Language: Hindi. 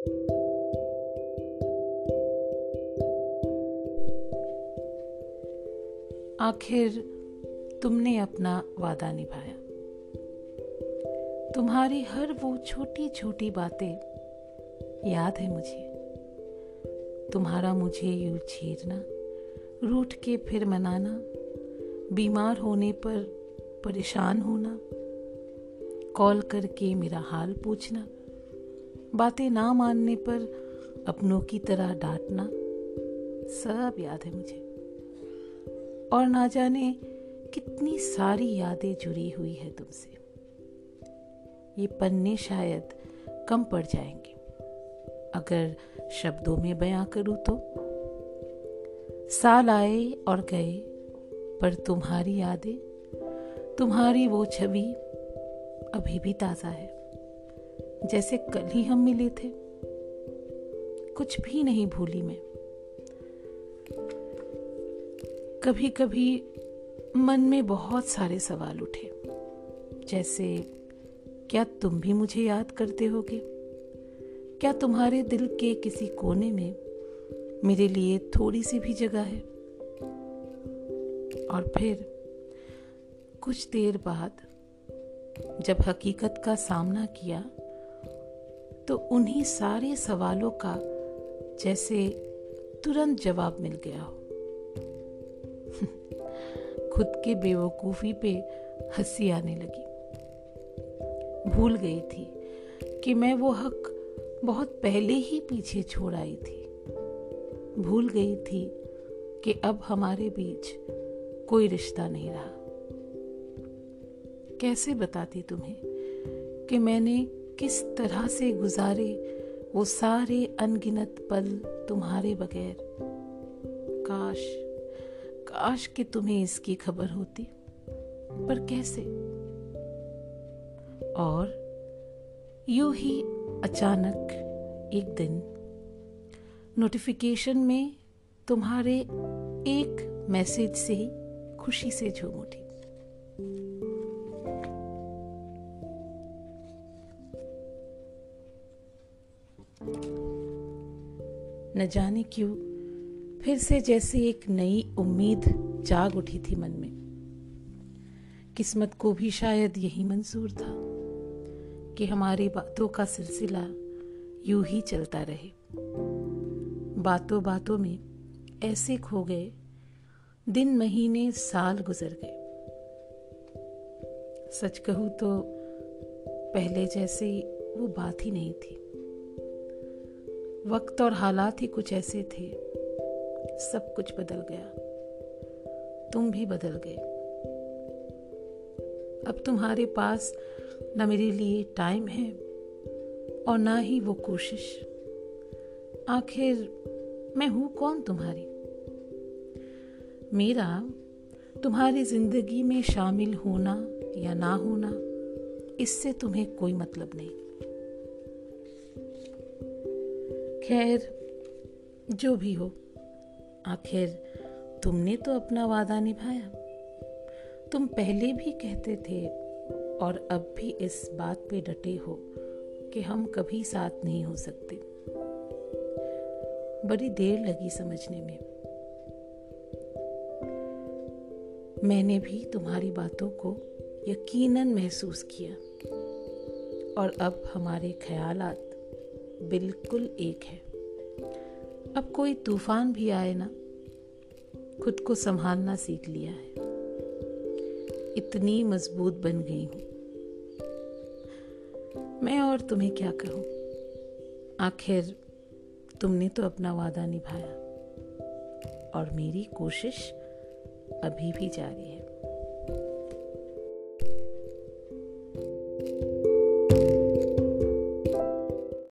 आखिर तुमने अपना वादा निभाया। तुम्हारी हर वो छोटी छोटी बातें याद है मुझे। तुम्हारा मुझे यूँ छेड़ना, रूठ के फिर मनाना, बीमार होने पर परेशान होना, कॉल करके मेरा हाल पूछना बातें ना मानने पर अपनों की तरह डांटना सब याद है मुझे। और ना जाने कितनी सारी यादें जुड़ी हुई है तुमसे। ये पन्ने शायद कम पड़ जाएँगे। अगर शब्दों में बयां करूँ तो। साल आए और गए, पर तुम्हारी यादें, तुम्हारी वो छवि अभी भी ताज़ा है। जैसे कल ही हम मिले थे। कुछ भी नहीं भूली मैं। कभी कभी मन में बहुत सारे सवाल उठे, जैसे, क्या तुम भी मुझे याद करते होगे? क्या तुम्हारे दिल के किसी कोने में मेरे लिए थोड़ी सी भी जगह है? और फिर, कुछ देर बाद, जब हकीकत का सामना किया तो उन्हीं सारे सवालों का जैसे तुरंत जवाब मिल गया हो। खुद के बेवकूफ़ी पे हँसी आने लगी। भूल गई थी कि मैं वो हक बहुत पहले ही पीछे छोड़ आई थी। भूल गई थी कि अब हमारे बीच कोई रिश्ता नहीं रहा। कैसे बताती तुम्हें कि मैंने किस तरह से गुजारे वो सारे अनगिनत पल तुम्हारे बगैर? काश काश कि तुम्हें इसकी खबर होती। पर कैसे? और यू ही अचानक एक दिन नोटिफिकेशन में तुम्हारे एक मैसेज से ही खुशी से झूम उठी। न जाने क्यों, फिर से जैसे एक नई उम्मीद जाग उठी थी मन में। किस्मत को भी शायद यही मंजूर था कि हमारी बातों का सिलसिला यूँ ही चलता रहे। बातों बातों में ऐसे खो गए, दिन, महीने, साल गुजर गए। सच कहूँ तो पहले जैसे वो बात ही नहीं थी। वक्त और हालात ही कुछ ऐसे थे। सब कुछ बदल गया। तुम भी बदल गए। अब तुम्हारे पास न मेरे लिए टाइम है और ना ही वो कोशिश। आखिर मैं हूँ कौन तुम्हारी? मेरा तुम्हारी ज़िंदगी में शामिल होना या ना होना, इससे तुम्हें कोई मतलब नहीं। खैर जो भी हो, आखिर तुमने तो अपना वादा निभाया। तुम पहले भी कहते थे और अब भी इस बात पे डटे हो कि हम कभी साथ नहीं हो सकते। बड़ी देर लगी समझने में। मैंने भी तुम्हारी बातों को यकीनन महसूस किया और अब हमारे ख्यालात बिल्कुल एक है। अब कोई तूफ़ान भी आए ना, खुद को संभालना सीख लिया है। इतनी मज़बूत बन गई हूँ। मैं और तुम्हें क्या कहूँ? आखिर तुमने तो अपना वादा निभाया। और मेरी कोशिश अभी भी जारी है।